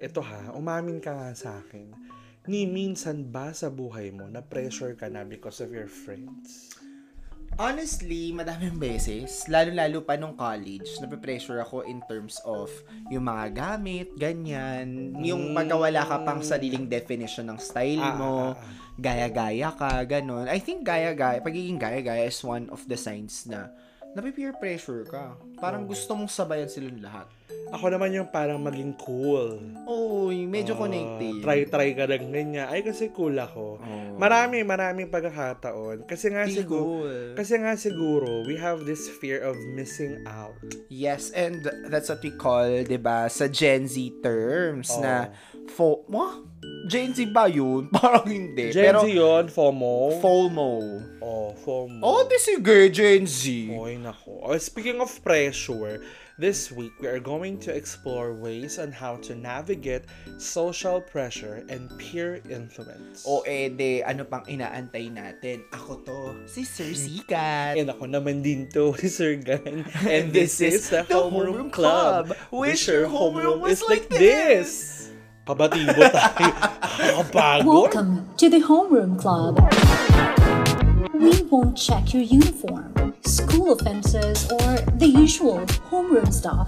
Ito ha, umamin ka nga sa akin. Ni minsan ba sa buhay mo na pressure ka na because of your friends? Honestly, madaming beses, lalo-lalo pa nung college, nape-pressure ako in terms of yung mga gamit, ganyan, yung pagkawala ka pang sariling definition ng style Ah, mo, ah, ah. gaya-gaya ka, ganun. I think gaya-gaya, pagiging gaya-gaya is one of the signs na nape-peer pressure ka. Parang gusto mong sabayan silang lahat. Ako naman yung parang maging cool. Uy, medyo Ah, connected. Try-try ka ng ganyan. Ay, kasi cool ako. Oh. Marami, maraming pagkakataon. Kasi nga Feel siguro, cool. kasi nga siguro, we have this fear of missing out. Yes, and that's what we call, 'di ba, sa Gen Z terms Oh. na fo mo Gen Z ba 'yun? Parang hindi. Gen Pero Z yun, FOMO. FOMO. Oh, FOMO. Oh, di sige, Gen Z. Oy, nako. Oh, speaking of pressure, this week we are going to explore ways on how to navigate social pressure and peer influence. O eh, de, ano pang inaantay natin? Ako to, si Sir Sikat. And ako naman din to, si Sir Gan. And this is the Homeroom Club. Wish your homeroom was like this. Pabatibo tayo. Nakakapagod. Welcome to the Homeroom Club. We won't check your uniform, school offenses, or the usual homeroom stuff.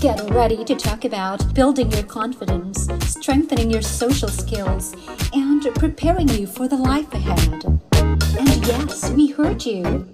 Get ready to talk about building your confidence, strengthening your social skills, and preparing you for the life ahead. And yes, we heard you.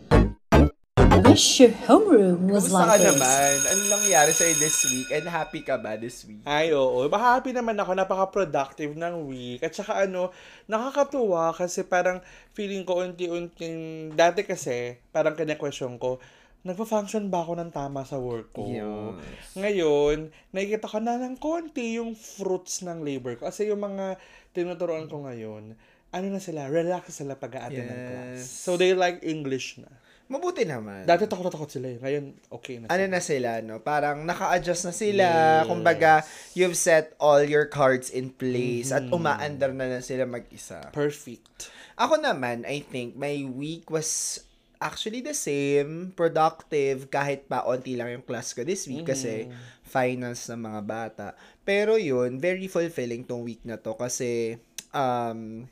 Wish your homeroom was Kumusta ka like this. naman? Anong nangyari sa'yo this week? And happy ka ba this week? Ay, oo. Happy naman ako. Napaka-productive ng week. At saka ano, nakakatuwa kasi parang feeling ko unti-unting... Dati kasi, parang kina-question ko, nagpa-function ba ako ng tama sa work ko? Yes. Ngayon, nakikita ko na ng konti yung fruits ng labor ko. Kasi yung mga tinuturoan ko ngayon, ano na sila, relax sila pag-a-attend ng class. Yes. So, they like English na. Mabuti naman. Dati takot na takot sila eh. Ngayon, okay na ano sila. na sila, no? Parang naka-adjust na sila. Yes. Kumbaga, you've set all your cards in place at Mm-hmm. umaandar na na sila mag-isa. Perfect. Ako naman, I think, my week was actually the same, productive, kahit pa onti lang yung class ko this week kasi finals ng mga bata. Pero yun, very fulfilling tong week na to kasi um,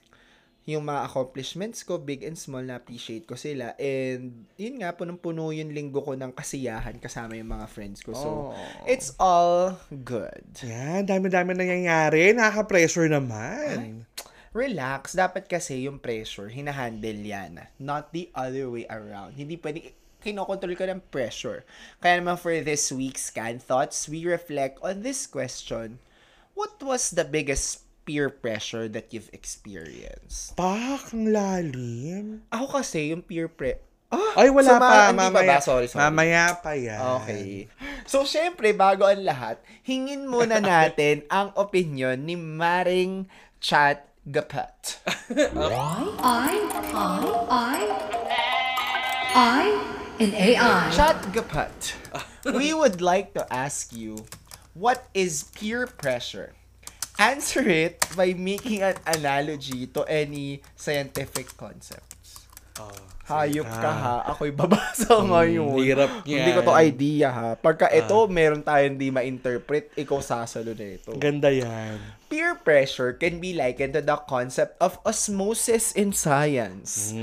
yung mga accomplishments ko, big and small, na-appreciate ko sila. And yun nga, punong-puno yung linggo ko ng kasiyahan kasama yung mga friends ko. So, Oh. it's all good. Yan, dami-dami nangyayari. Nakaka-pressure naman. relax, dapat kasi yung pressure, hinahandle yan. Not the other way around. Hindi pwedeng kinokontrol ka ng pressure. Kaya naman for this week's Scan Thoughts, we reflect on this question. What was the biggest peer pressure that you've experienced? Pak, ang lalim. Ako kasi, yung peer pre... Ah, Ay, wala suma- pa. Mamaya, ba? Sorry, sorry. mamaya pa yan. Okay. So, syempre, bago ang lahat, hingin muna natin ang opinion ni Maring Chat Gapat. I, I, I, I, and AI. Chat Gapat, we would like to ask you, what is peer pressure? Answer it by making an analogy to any scientific concepts. Hayop ka ha, ako'y babasa ngayon. hirap Hindi ko to idea ha. Pagka ito, meron tayong di ma-interpret, ikaw sasalo na ito. Ganda yan. Peer pressure can be likened to the concept of osmosis in science.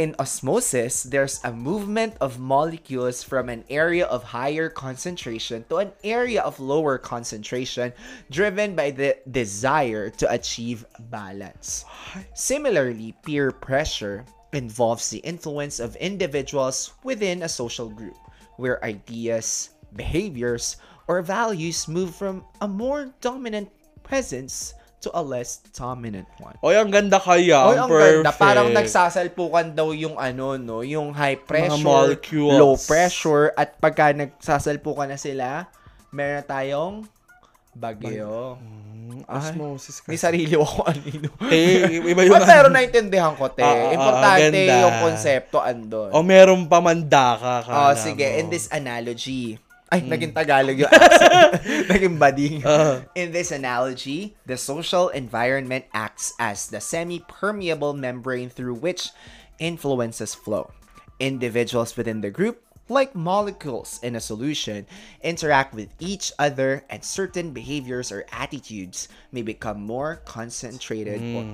In osmosis, there's a movement of molecules from an area of higher concentration to an area of lower concentration driven by the desire to achieve balance. Similarly, peer pressure involves the influence of individuals within a social group where ideas, behaviors, or values move from a more dominant presence to a less dominant one. Oy, ang ganda kaya. Oy, ang Perfect. ganda. Parang nagsasalpukan daw yung ano, no? Yung high pressure, low pressure, at pagka nagsasalpukan na sila, meron tayong bagyo. Mm, Ay, Osmosis May kasi. sarili ako kanino. Eh, iba yung... Ay, pero naintindihan ko, te. Ah, Importante ganda. yung konsepto andon. O meron pa mandaka ka. Oh, sige. mo. In this analogy, ay, naging Tagalog yung accent. naging bading. Uh. In this analogy, the social environment acts as the semi-permeable membrane through which influences flow. Individuals within the group like molecules in a solution, interact with each other, and certain behaviors or attitudes may become more concentrated. or-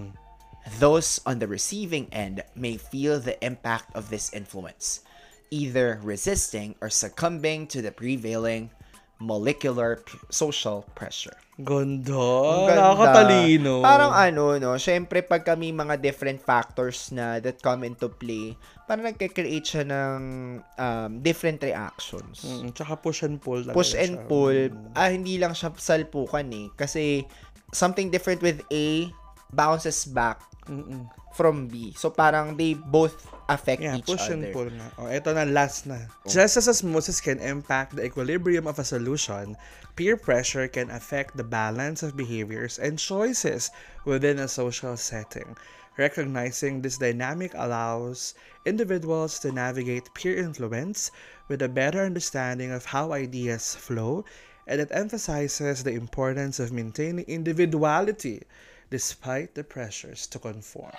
Those on the receiving end may feel the impact of this influence, either resisting or succumbing to the prevailing molecular social pressure. Gondo. Ang ganda. Nakakatalino. Parang ano, no, syempre pag kami mga different factors na that come into play, parang nagke-create siya ng um, different reactions. Mm, tsaka push and pull. Push and siya. pull, ah, hindi lang siya salpukan eh. Kasi something different with A bounces back Mm-mm. from B. So parang they both affect Yeah, each push other. and pull nga. Oh, ito na, last na. Oh. Just as osmosis can impact the equilibrium of a solution, peer pressure can affect the balance of behaviors and choices within a social setting. Recognizing this dynamic allows individuals to navigate peer influence with a better understanding of how ideas flow, and it emphasizes the importance of maintaining individuality despite the pressures to conform.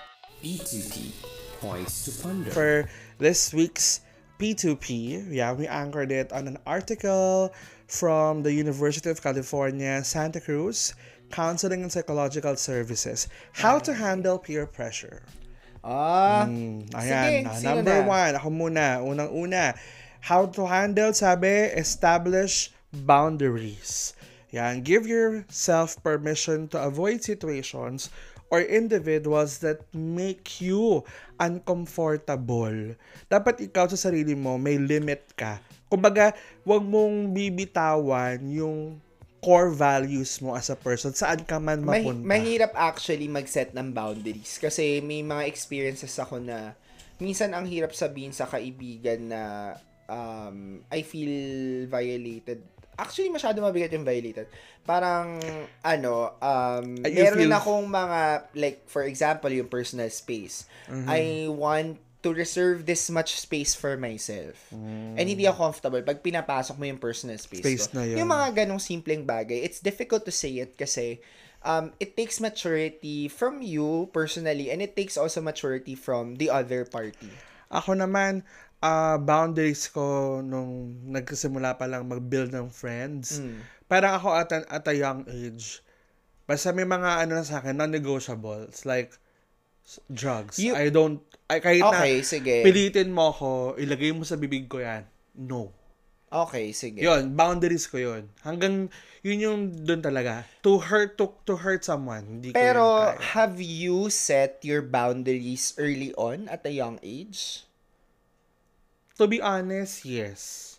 P2P Points to Ponder. for this week's P2P, yeah, we anchored it on an article from the University of California, Santa Cruz, Counseling and Psychological Services, How to Handle Peer Pressure. Ah, Mm, Sige, ayan, ah, sino number na? one, ako muna, unang-una. How to handle, sabi, establish boundaries. Yan, give yourself permission to avoid situations or individuals that make you uncomfortable. Dapat ikaw sa sarili mo, may limit ka. Kumbaga, wag mong bibitawan yung core values mo as a person, saan ka man mapunta. mahirap actually mag-set ng boundaries kasi may mga experiences ako na minsan ang hirap sabihin sa kaibigan na um, I feel violated. Actually, masyado mabigat yung violated. Parang, ano, um, you meron feel- akong mga, like, for example, yung personal space. Mm-hmm. I want to reserve this much space for myself. And hindi ako comfortable pag pinapasok mo yung personal space, Space ko. na yun. Yung mga ganong simpleng bagay, it's difficult to say it kasi um, it takes maturity from you personally and it takes also maturity from the other party. Ako naman, ah, boundaries ko nung nagsimula pa lang mag-build ng friends. Mm. Parang ako at, an- at a young age. Basta may mga ano na sa akin, non-negotiables. Like, drugs. You- I don't, I, kahit Okay, na sige. pilitin mo ako, ilagay mo sa bibig ko yan. No. Okay, sige. Yun, boundaries ko yun. Hanggang, yun yung dun talaga. To hurt, to, to hurt someone. Hindi ko Pero kaya. have you set your boundaries early on at a young age? To be honest, yes.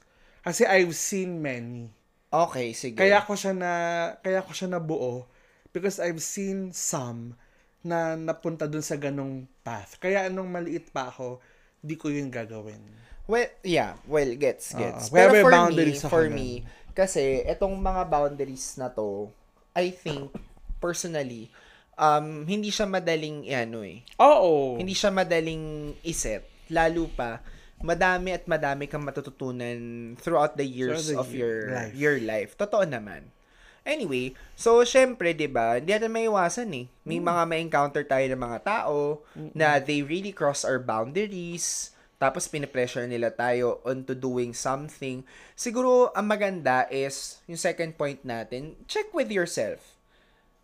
Kasi I've seen many. Okay, sige. Kaya ko siya na kaya ko siya nabuo because I've seen some na napunta dun sa ganong path. Kaya anong maliit pa ako, di ko yun gagawin. Well, yeah. Well, gets, gets. Kaya Pero for me, for nun. me, kasi etong mga boundaries na to, I think, personally, um, hindi siya madaling, ano eh, Oo. hindi siya madaling iset. Lalo pa, madami at madami kang matututunan throughout the years Throughout the of year- your life. your life. Totoo naman. Anyway, so syempre, 'di ba? Hindi natin maiwasan eh. May Mm. mga ma-encounter tayo ng mga tao na they really cross our boundaries. Tapos pinipressure nila tayo onto doing something. Siguro ang maganda is yung second point natin, check with yourself.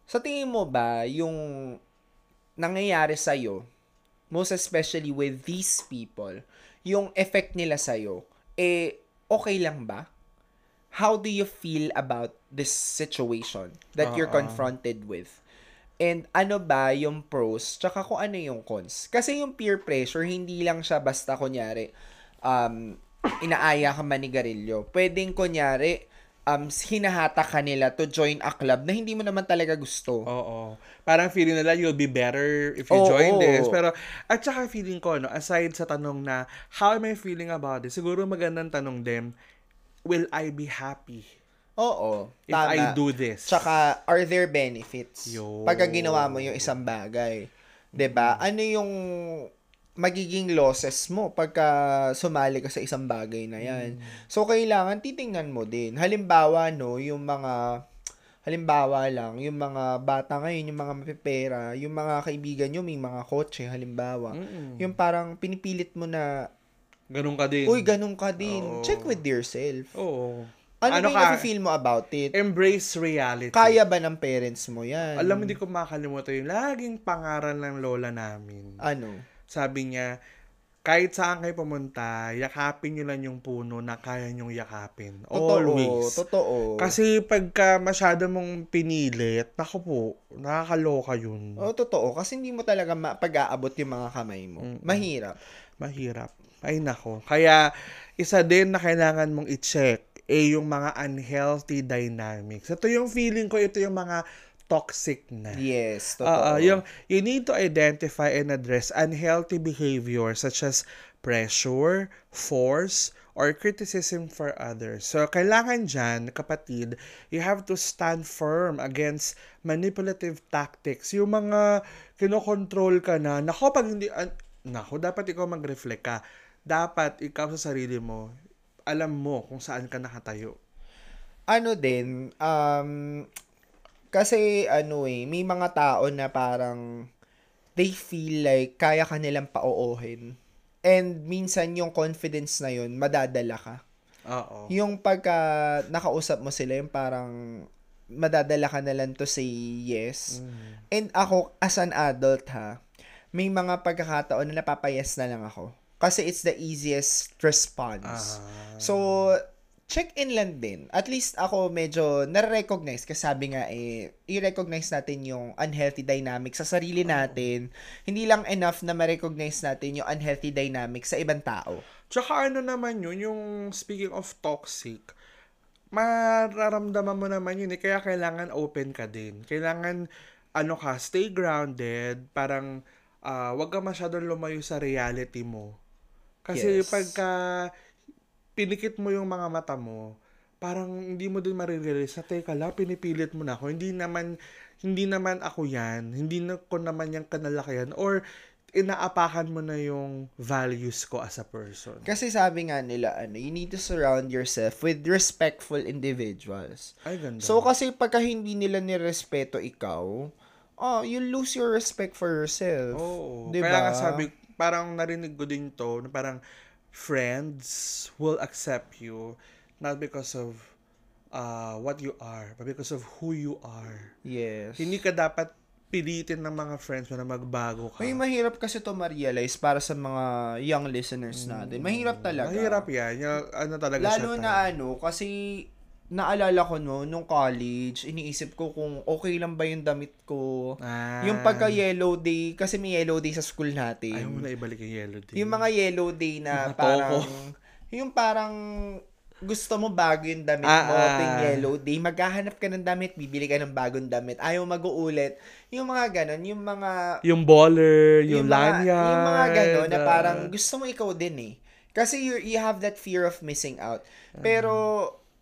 Sa tingin mo ba yung nangyayari sa'yo, most especially with these people, yung effect nila sa'yo, eh, okay lang ba? How do you feel about this situation that you're Oo. confronted with? And ano ba yung pros, tsaka kung ano yung cons? Kasi yung peer pressure, hindi lang siya basta kunyari, um, inaaya ka manigarilyo. Pwedeng kunyari, um, hinahata ka nila to join a club na hindi mo naman talaga gusto. Oo. Parang feeling nila you'll be better if you Oo. join this. Pero, at saka feeling ko, no, aside sa tanong na, how am I feeling about this? Siguro magandang tanong din, will I be happy Oo. if tama. I do this? Tsaka, are there benefits? Yun. Pagka ginawa mo yung isang bagay. 'Di ba Ano yung magiging losses mo pagka sumali ka sa isang bagay na yan. So, kailangan titingnan mo din. Halimbawa, no, yung mga halimbawa lang, yung mga bata ngayon, yung mga mapipera, yung mga kaibigan nyo, may mga kotse, halimbawa. Mm-mm. Yung parang pinipilit mo na Ganun ka din. Uy, ganun ka din. Oo. Check with yourself. Oo. Ano, Ano ba yung nafe-feel mo about it? Embrace reality. Kaya ba ng parents mo yan? Alam mo, hindi ko makalimutan yung laging pangaral ng lola namin. Ano? Sabi niya, kahit saan kayo pumunta, yakapin nyo lang yung puno na kaya nyong yakapin. Totoo. Always. Totoo. Kasi pagka masyado mong pinilit, naku po, nakakaloka yun. Oo, totoo. Kasi hindi mo talaga ma- pag-aabot yung mga kamay mo. Mahirap. Mahirap. Ay nako. Kaya, isa din na kailangan mong i-check eh yung mga unhealthy dynamics. Ito yung feeling ko, ito yung mga toxic na. Yes, Oo, totoo. yung you need to identify and address unhealthy behavior such as pressure, force, or criticism for others. So, kailangan dyan, kapatid, you have to stand firm against manipulative tactics. Yung mga kinokontrol ka na, nako, pag hindi, an- nako, dapat ikaw mag-reflect ka. Dapat ikaw sa sarili mo, alam mo kung saan ka nakatayo. ano din, um, kasi ano eh, may mga tao na parang they feel like kaya ka nilang paoohin. And minsan yung confidence na yun, madadala ka. Oo. Yung pagka nakausap mo sila, yung parang madadala ka na lang to say yes. And ako, as an adult ha, may mga pagkakataon na napapayas na lang ako. Kasi it's the easiest response. So, check-in lang din. At least ako medyo nare-recognize kasi sabi nga eh, i-recognize natin yung unhealthy dynamics sa sarili natin. Hindi lang enough na ma-recognize natin yung unhealthy dynamics sa ibang tao. Tsaka ano naman yun, yung speaking of toxic, mararamdaman mo naman yun eh, kaya kailangan open ka din. Kailangan, ano ka, stay grounded, parang, ah wag ka masyadong lumayo sa reality mo. Kasi Yes. pagka pinikit mo yung mga mata mo, parang hindi mo din marirealize na, teka lang, pinipilit mo na ako. Hindi naman, hindi naman ako yan. Hindi na ko naman yung kanalakihan. Or, inaapakan mo na yung values ko as a person. Kasi sabi nga nila, ano, you need to surround yourself with respectful individuals. Ay, ganda. So, kasi pagka hindi nila nirespeto ikaw, oh, you lose your respect for yourself. Oo. Diba? Kaya nga sabi, parang narinig ko din to, na parang friends will accept you not because of uh, what you are, but because of who you are. Yes. Hindi ka dapat pilitin ng mga friends mo na magbago ka. Ay, mahirap kasi to ma-realize para sa mga young listeners natin. Mahirap talaga. Mm. Mahirap yan. Yung, ano talaga Lalo na ano, kasi naalala ko no, nung college, iniisip ko kung okay lang ba yung damit ko. Ah. Yung pagka yellow day, kasi may yellow day sa school natin. Ayaw mo na ibalik yung yellow day. Yung mga yellow day na Mga parang, yung parang gusto mo bago yung damit Ah, mo ah. tuwing yellow day, maghahanap ka ng damit, bibili ka ng bagong damit, ayaw mag-uulit. Yung mga ganon, yung mga Yung baller, yung, mga, lanyard. yung mga gano'n na ah. parang gusto mo ikaw din eh. Kasi you, you have that fear of missing out. Pero,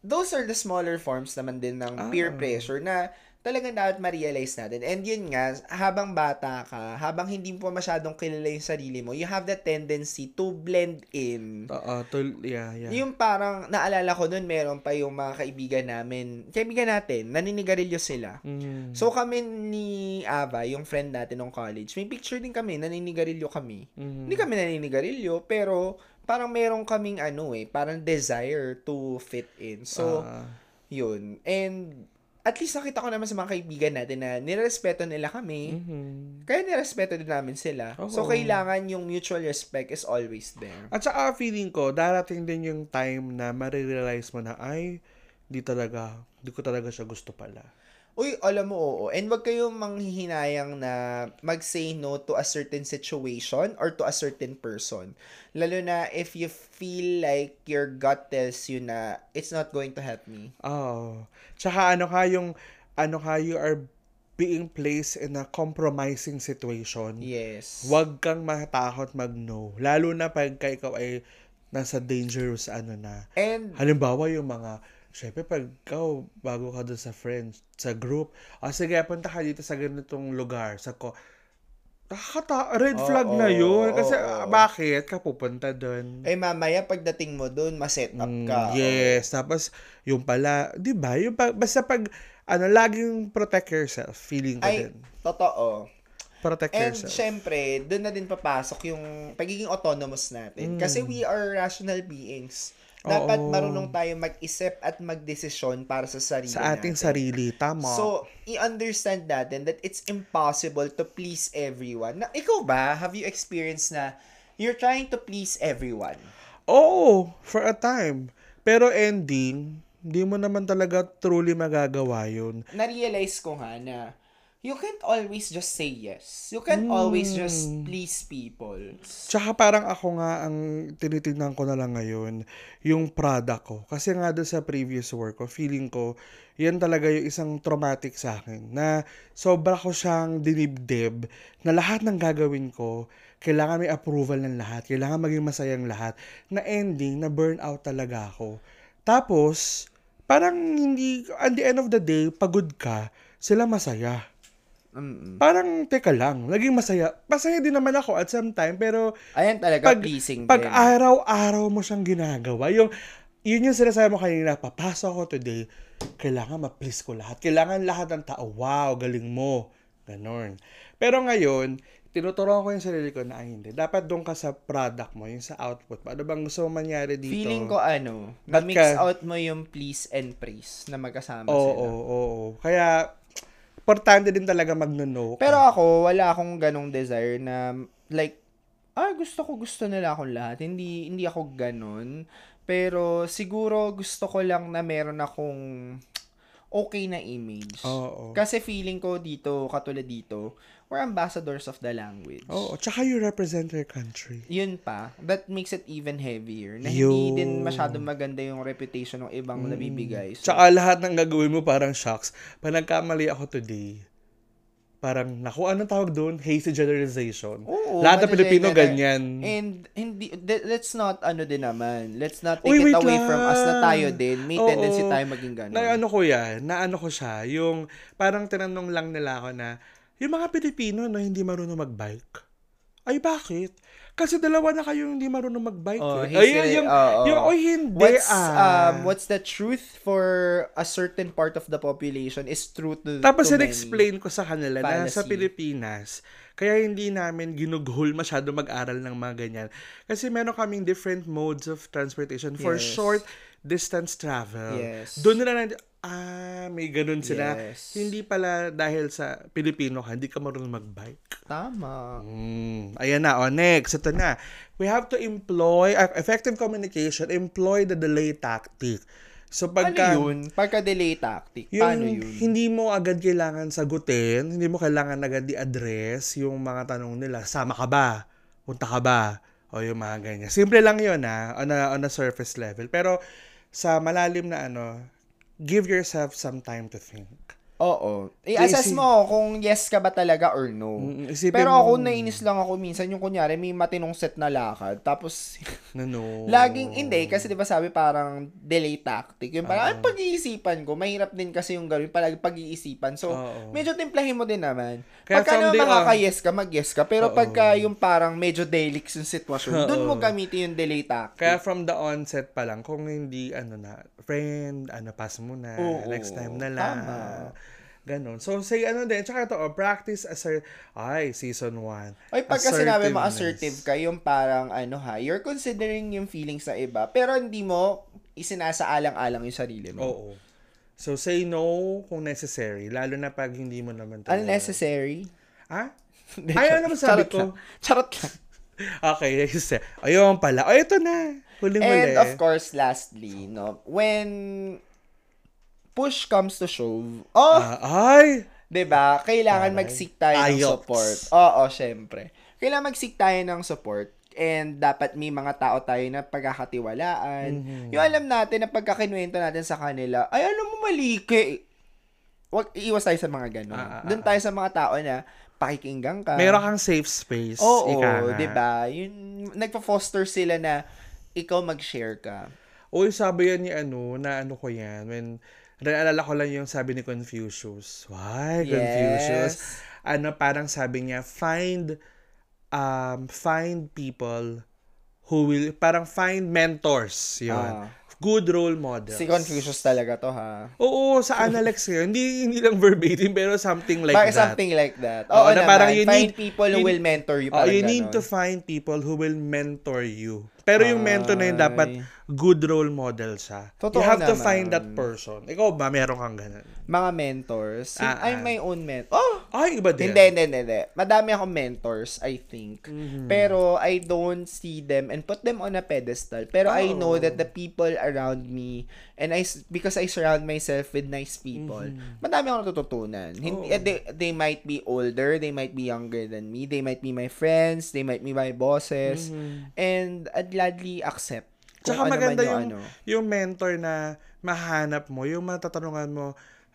those are the smaller forms naman din ng peer Ah. pressure na talagang dapat ma-realize natin. And yun nga, habang bata ka, habang hindi mo masyadong kilala yung sarili mo, you have that tendency to blend in. Oo, tul- yeah, yeah. Yung parang, naalala ko nun, meron pa yung mga kaibigan namin, kaibigan natin, naninigarilyo sila. Mm. So kami ni Ava, yung friend natin nung college, may picture din kami, naninigarilyo kami. Mhm. Hindi kami naninigarilyo, pero parang meron kaming ano eh, parang desire to fit in. So, Ah. yun. And at least nakita ko naman sa mga kaibigan natin na nirespeto nila kami. Mhm. Kaya nirespeto din namin sila. So, Oo. kailangan yung mutual respect is always there. At saka feeling ko, darating din yung time na marirealize mo na, ay, di talaga, di ko talaga siya gusto pala. Uy, alam mo, oo. And wag kayong manghihinayang na mag-say no to a certain situation or to a certain person. Lalo na if you feel like your gut tells you na it's not going to help me. Oo. Tsaka ano ka, yung, ano ka, you are being placed in a compromising situation. Yes. Huwag kang matakot mag-no. Lalo na pagka ikaw ay nasa dangerous ano na. And Halimbawa yung mga, syempre pag ikaw, bago ka doon sa friends, sa group, ah sige, punta ka dito sa ganitong lugar, sa ko, nakakata, red Oo, flag na yun. Kasi oo. ah, bakit ka pupunta doon? eh mamaya pagdating mo doon, ma-set up Mm, ka. yes. Tapos, yung pala, di ba? Yung pag, basta pag, ano, laging protect yourself. Feeling ko Ay, din. totoo. Protect And yourself. syempre, doon na din papasok yung pagiging autonomous natin. Kasi we are rational beings. Dapat. Oo. marunong tayo mag-isip at magdesisyon para sa sarili Sa ating natin. sarili, tama. So, i-understand natin that it's impossible to please everyone. Na, ikaw ba, have you experienced na you're trying to please everyone? Oo, for a time. Pero ending, hindi mo naman talaga truly magagawa yun. Na-realize ko nga na you can't always just say yes. You can't always just Hmm. please people. Tsaka parang ako nga ang tinitingnan ko na lang ngayon, yung product ko. Kasi nga doon sa previous work ko, feeling ko, yan talaga yung isang traumatic sa akin. Na sobra ko siyang dinibdib na lahat ng gagawin ko, kailangan may approval ng lahat, kailangan maging masayang lahat. Na ending, na burnout talaga ako. Tapos, parang hindi, at the end of the day, pagod ka, sila masaya. Mm-mm. Parang, teka lang, naging masaya. Masaya din naman ako at some time, pero Ayan talaga, pag, pleasing pag din. araw-araw mo siyang ginagawa, yung, yun yung sinasabi mo kanina, papasok ako today, kailangan ma-please ko lahat. Kailangan lahat ng tao, wow, galing mo. Ganon. Pero ngayon, tinuturuan ko yung sarili ko na, ay hindi, dapat doon ka sa product mo, yung sa output mo. Ano bang gusto mo mangyari dito? Feeling ko ano, Ba't ma-mix ka- out mo yung please and praise na magkasama Oo, sila. oo, oo. Kaya, importante din talaga magno-no. Pero ako, wala akong ganong desire na, like, ah, gusto ko, gusto nila akong lahat. Hindi, hindi ako ganon. Pero, siguro, gusto ko lang na meron akong okay na image. Oo. Kasi feeling ko dito, katulad dito, we're ambassadors of the language. Oo, tsaka you represent your country. Yun pa, that makes it even heavier. Na hindi Yun. din masyadong maganda yung reputation ng ibang nabibigay. So, Tsaka lahat ng gagawin mo parang shocks. Pag nagkamali ako today, parang, naku, anong tawag doon? Hazy generalization. Oo, lahat ng madadegenerate. Pilipino ganyan. And hindi th- let's not ano din naman. Let's not take Uy, it away from us na lang. tayo din. May Oo. tendency tayo maging ganun. Na ano ko yan, na ano ko siya, yung parang tinanong lang nila ako na, yung mga Pilipino na hindi marunong magbike, ay bakit? Kasi dalawa na kayong hindi marunong magbike. Oh, eh. Ayun, yung, oo. yung, oy, hindi what's ah. um what's the truth for a certain part of the population is true to Tapos to many. in-explain ko sa kanila na sa. Pilipinas, kaya hindi namin ginughol masyado mag-aral ng mga ganyan. Kasi meron kaming different modes of transportation for Yes. short distance travel. Yes. Doon nila na, ah, may ganun sila. Yes. Hindi pala dahil sa Pilipino ka, hindi ka marunong mag-bike. Tama. Mm, ayan na, oh, next. Ito na. We have to employ, uh, effective communication, employ the delay tactic. So, pagka, ano yun? Pagka-delay tactic. yung Paano yun? hindi mo agad kailangan sagutin, hindi mo kailangan agad i-address yung mga tanong nila. Sama ka ba? Punta ka ba? O yung mga ganyan. Simple lang yun ha, on a, on a surface level. Pero sa malalim na ano, give yourself some time to think. Oo. I-assess mo kung yes ka ba talaga or no. Isipin Pero mo- ako, nainis lang ako minsan yung kunyari, may matinong set na lakad. Tapos, No, no. laging, hindi. Kasi di ba sabi parang delay tactic. Yung Ah. parang, ay, pag-iisipan ko. Mahirap din kasi yung gawin. Palagi pag-iisipan. So, Oo. medyo timplahin mo din naman. Kaya pagka naman the- makaka-yes ka, mag-yes ka. Pero Oo. pagka yung parang medyo delix yung sitwasyon, doon mo gamitin yung delay tactic. Kaya from the onset pa lang, kung hindi, ano na, friend, ano, pass mo na, Oo, next time na lang. tama. Ganon. So, say ano din, tsaka ito, oh, practice assert, ay, season 1. Ay, pagka sinabi mo assertive ka, yung parang, ano ha, you're considering yung feelings sa iba, pero hindi mo isinasaalang-alang yung sarili mo. Oo. So, say no kung necessary, lalo na pag hindi mo naman talaga. Unnecessary? Ha? Ay, ano ba sabi charot ko? lang. Charot lang. Okay, yes. Ayun pala. O, ito na. Huling-huli. And of course, lastly, no, when push comes to shove, oh, Ah, ay! 'di ba? Kailangan mag-seek tayo ng Ayots. support. Oo, syempre. Kailangan mag-seek tayo ng support and dapat may mga tao tayo na pagkakatiwalaan. Mm-hmm. Yung alam natin na pagkakinuwento natin sa kanila, ay alam mo mali ka eh. Wag iiwas tayo sa mga ganun. Ah, ah, Doon tayo sa mga tao na pakikinggan ka. Meron kang safe space. Oo, nga. 'di ba? Yun nagpo-foster sila na ikaw mag-share ka. Uy, sabi yan ni ano, na ano ko yan, when, naalala ko lang yung sabi ni Confucius. Why, Confucius? Yes. Ano, parang sabi niya, find, um, find people who will, parang find mentors, yun. Ah. good role models. Si Confucius talaga to, ha? Oo, sa Analyx yun. Hindi, hindi lang verbatim, pero something like Bakit that. something like that? Oo, Oo, na naman. parang you Find need- people who you- will mentor you. Oh, Parang you need to find people who will mentor you. Pero yung mentor na yun, dapat good role model siya. Totoo you have to naman. find that person. Ikaw ba, meron kang ganun? Mga mentors. Ah, ah. I'm my own mentor. Oh! Ay, iba din. Hindi, hindi, hindi. Madami akong mentors, I think. Mm-hmm. Pero I don't see them and put them on a pedestal. Pero I know Oh. that the people around me and I because I surround myself with nice people, madami akong natututunan. Hindi, Mm-hmm. Oo. eh, they, they might be older, they might be younger than me, they might be my friends, they might be my bosses, and I'd gladly accept. Tsaka ano maganda yung, ano. yung mentor na mahanap mo, yung matatanungan mo,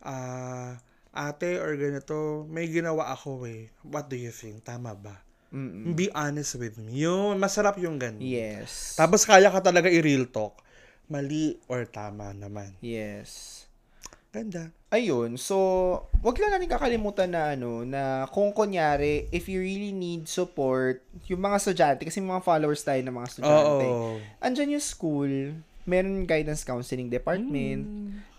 ah, ate or ganito, may ginawa ako eh. What do you think? Tama ba? Mm-mm. Be honest with me. Yun, masarap yung ganun. Yes. Tapos kaya ka talaga i-real talk. Mali or tama naman. yes. Ganda. Ayun, so, wag lang natin kakalimutan na ano, na kung kunyari, if you really need support, yung mga estudyante, kasi mga followers tayo ng mga estudyante, Oo. andyan yung school, meron guidance counseling department,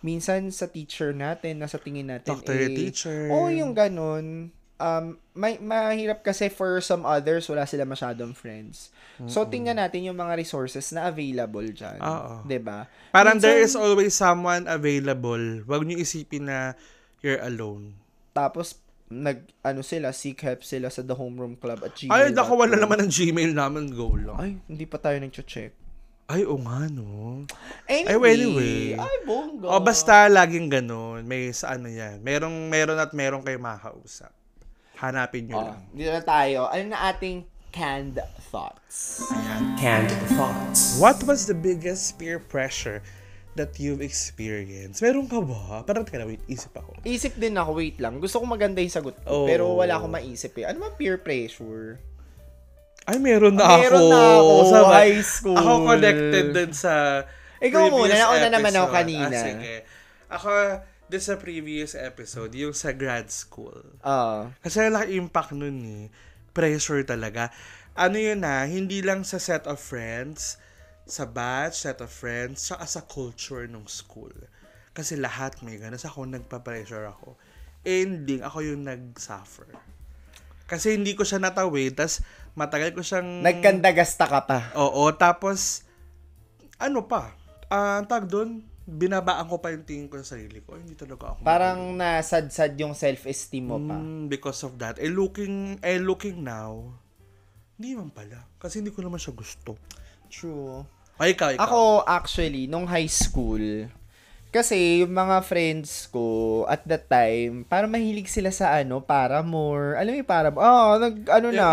minsan sa teacher natin, nasa tingin natin, to your teacher. Oo, yung ganun. Um, may, mahirap kasi for some others, wala sila masyadong friends. So, tingnan natin yung mga resources na available dyan. Oo. 'Di ba? Parang there is Minsan- always someone available. Huwag niyo isipin na you're alone. Tapos, nag, ano sila, seek help sila sa The Homeroom Club at gmail. Ay, naku, wala naman ng Gmail namin. Go lang. Ay, hindi pa tayo nag-check. Ay, oo nga, no. Anyway. Ay, anyway. Ay, bongga. O, basta laging ganun. May sa ano yan. Merong, meron at meron kayo makakausap. Hanapin nyo Oh, lang. dito na tayo. Ano na ating canned thoughts? Canned thoughts. What was the biggest peer pressure that you've experienced? Meron ka ba? Parang teka na, wait, isip ako. Isip din ako, wait lang. Gusto ko maganda yung sagot ko. Oh. Pero wala akong maisip eh. Ano ba peer pressure? Ay, meron na Ah, meron ako. na ako, Sa high school. Ako connected din sa Ikaw muna, nauna naman ako episode. kanina. Ah, sige. Ako, din sa previous episode, yung sa grad school. Ah. Kasi laki impact nun eh. Pressure talaga. Ano yun na, hindi lang sa set of friends, sa batch, set of friends, saka sa culture ng school. Kasi lahat may gano'n. Sa ako, nagpa-pressure ako. Ending, ako yung nag-suffer. Kasi hindi ko siya natawid, tas matagal ko siyang... Nagkandagasta ka pa. Oo, tapos, ano pa, ah, ang tag doon, binabaan ko pa yung tingin ko sa sarili ko. Ay, hindi talaga ako. Parang nasadsad yung self-esteem mo pa. Mm, because of that. Eh, looking, eh, looking now, hindi man pala. Kasi hindi ko naman siya gusto. True. Ay, ikaw, ikaw. Ako, actually, nung high school, kasi yung mga friends ko at that time, parang mahilig sila sa ano, para more. Alam mo yung para Oh, nag ano Yung na.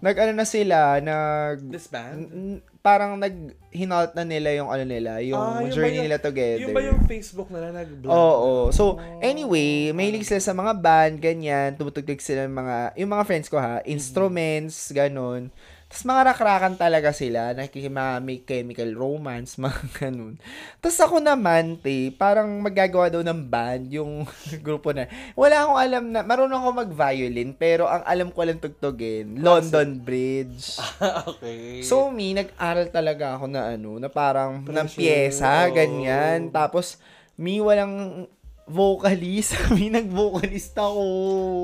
Nag ano na sila, nag Disband? n- parang nag hinalt na nila yung ano nila, yung Ah, yun ba journey yung- nila together. Yung ba yung Facebook nila nag-vlog? Oo. So, anyway, mahilig sila sa mga band, ganyan. Tumutugtog sila ng mga, yung mga friends ko ha, instruments, ganun. Tapos mga rakrakan talaga sila, nakikima may chemical romance, mga ganun. Tapos ako naman, te, parang magagawa daw ng band yung grupo na. Wala akong alam na, marunong ako mag-violin, pero ang alam ko lang tugtugin, London Bridge. okay. So me, nag-aral talaga ako na ano, na parang ng Pressure. pyesa, Oo. ganyan. Tapos, me walang vocalist. me nag-vocalist ako.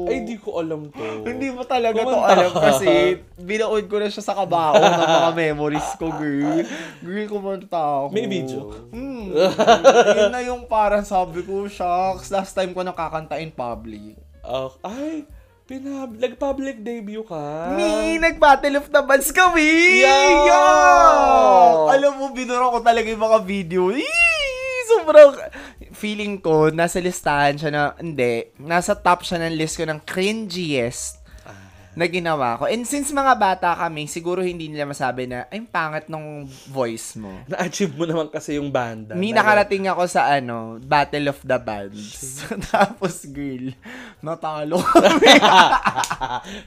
Ay, di ko alam to. Hindi mo talaga to Kumanta alam ka. kasi binood ko na siya sa kabao ng mga memories ko, girl. Girl, kumanta ako. May video? Hmm. Yun na yung parang sabi ko, shucks, last time ko nakakanta in public. Ah, ay, pinab nag-public debut ka. Me, nag-Battle of the Bands kami! Yeah! Yeah! Alam mo, binura ko talaga yung mga video. Eee! Sobrang, feeling ko, nasa listahan siya na, hindi, nasa top siya ng list ko ng cringiest na ginawa ko. And since mga bata kami, siguro hindi nila masabi na, ay, pangit nung voice mo. Na-achieve mo naman kasi yung banda. Na- nakarating ako sa, ano, Battle of the Bands. Tapos, girl, natalo kami.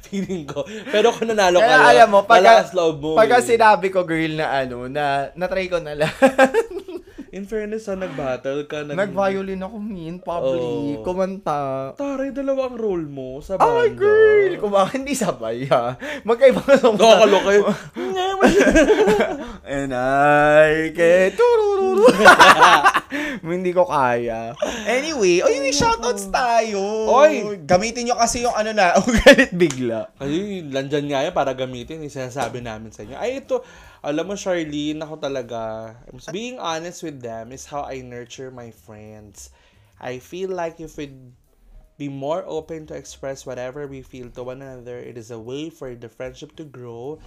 Feeling ko. Pero kung nanalo ka, Kaya alam mo, pagka, loob mo. pagka eh. sinabi ko, girl, na ano, na natry ko na lang. In fairness, ha, nag-battle ka. Nag- Nag-violin ako, min, public, Oo. kumanta. Taray, dalawang role mo sa banda. Ay, girl! Kung bakit hindi sabay, ha? Magkaiba ka sa yun. Nga, wala And I get... Hindi ko kaya. Anyway, oy, may shoutouts tayo. Oy! Gamitin nyo kasi yung ano na, oh, galit bigla. Ay, landyan nga yan para gamitin. Yung sinasabi namin sa inyo. Ay, ito, alam mo, Charlene, ako talaga, being honest with them is how I nurture my friends. I feel like if we be more open to express whatever we feel to one another, it is a way for the friendship to grow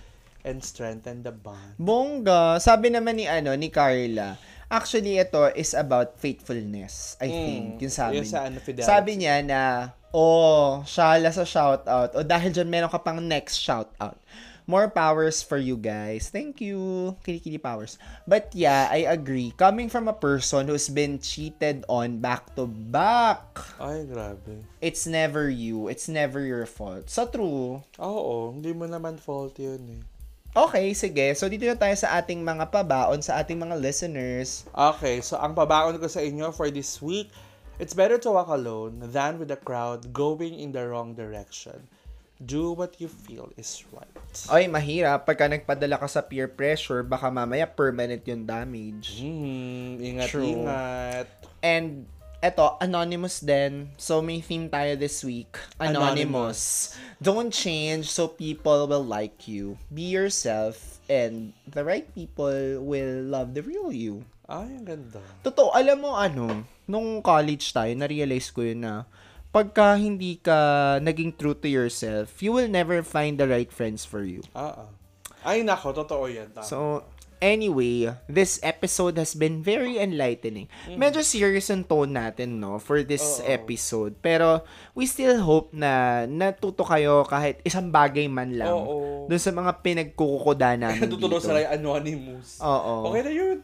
and strengthen the bond. Bongga. Sabi naman ni ano, ni Carla, actually ito is about faithfulness, I think. Yung sabi Yung sa ano, fidelity. Sabi niya na, oh, shala sa shoutout. O dahil dyan meron ka pang next shoutout. More powers for you guys. Thank you. Kilikili powers. But yeah, I agree. Coming from a person who's been cheated on back to back, Ay, grabe. it's never you. It's never your fault. So true. Oo, hindi mo naman fault yun eh. Okay, sige. So dito na tayo sa ating mga pabaon, sa ating mga listeners. Okay, so ang pabaon ko sa inyo for this week, it's better to walk alone than with a crowd going in the wrong direction. Do what you feel is right. Ay, mahirap. Pagka nagpadala ka sa peer pressure, baka mamaya permanent yung damage. Hmm, ingat, True. ingat. And, eto, anonymous din. So, may theme tayo this week. Anonymous. Don't change so people will like you. Be yourself and the right people will love the real you. Ay, ang ganda. Totoo, alam mo ano, nung college tayo, na-realize ko yun na pagka hindi ka naging true to yourself, you will never find the right friends for you. Ah, ah. Ay, nako, totoo yan. Tama. So, anyway, this episode has been very enlightening. Medyo serious ang tone natin, no, for this episode. Pero, we still hope na natuto kayo kahit isang bagay man lang Oo. dun sa mga pinagkukuda namin Tutulong dito. sa rin anonymous. Oo. Okay na yun.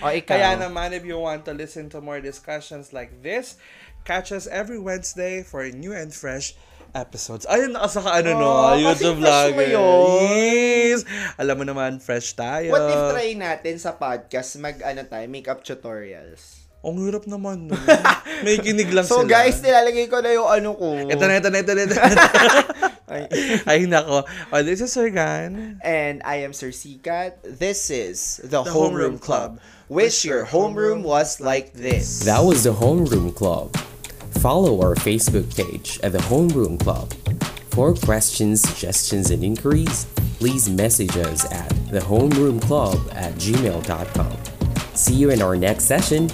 O, ikaw. Kaya naman, if you want to listen to more discussions like this, catch us every Wednesday for new and fresh episodes. Ayun, nakasaka ano no, Oh, kasi YouTube fresh mo vlogger. Yes! Alam mo naman, fresh tayo. What if try natin sa podcast mag, ano tayo, makeup tutorials? Ang hirap naman no. May kinig lang So, sila. guys, nilalagay ko na yung ano ko. Ito na, ito na, ito na, ito na. Ay. Ay, nako. Oh, this is Sir Gan. And I am Sir Sikat. This is the, The Homeroom Homeroom Club. Club. Wish your homeroom was like this. That was the Homeroom Club. Follow our Facebook page at the Homeroom Club. For questions, suggestions, and inquiries, please message us at thehomeroomclub at gmail.com. See you in our next session.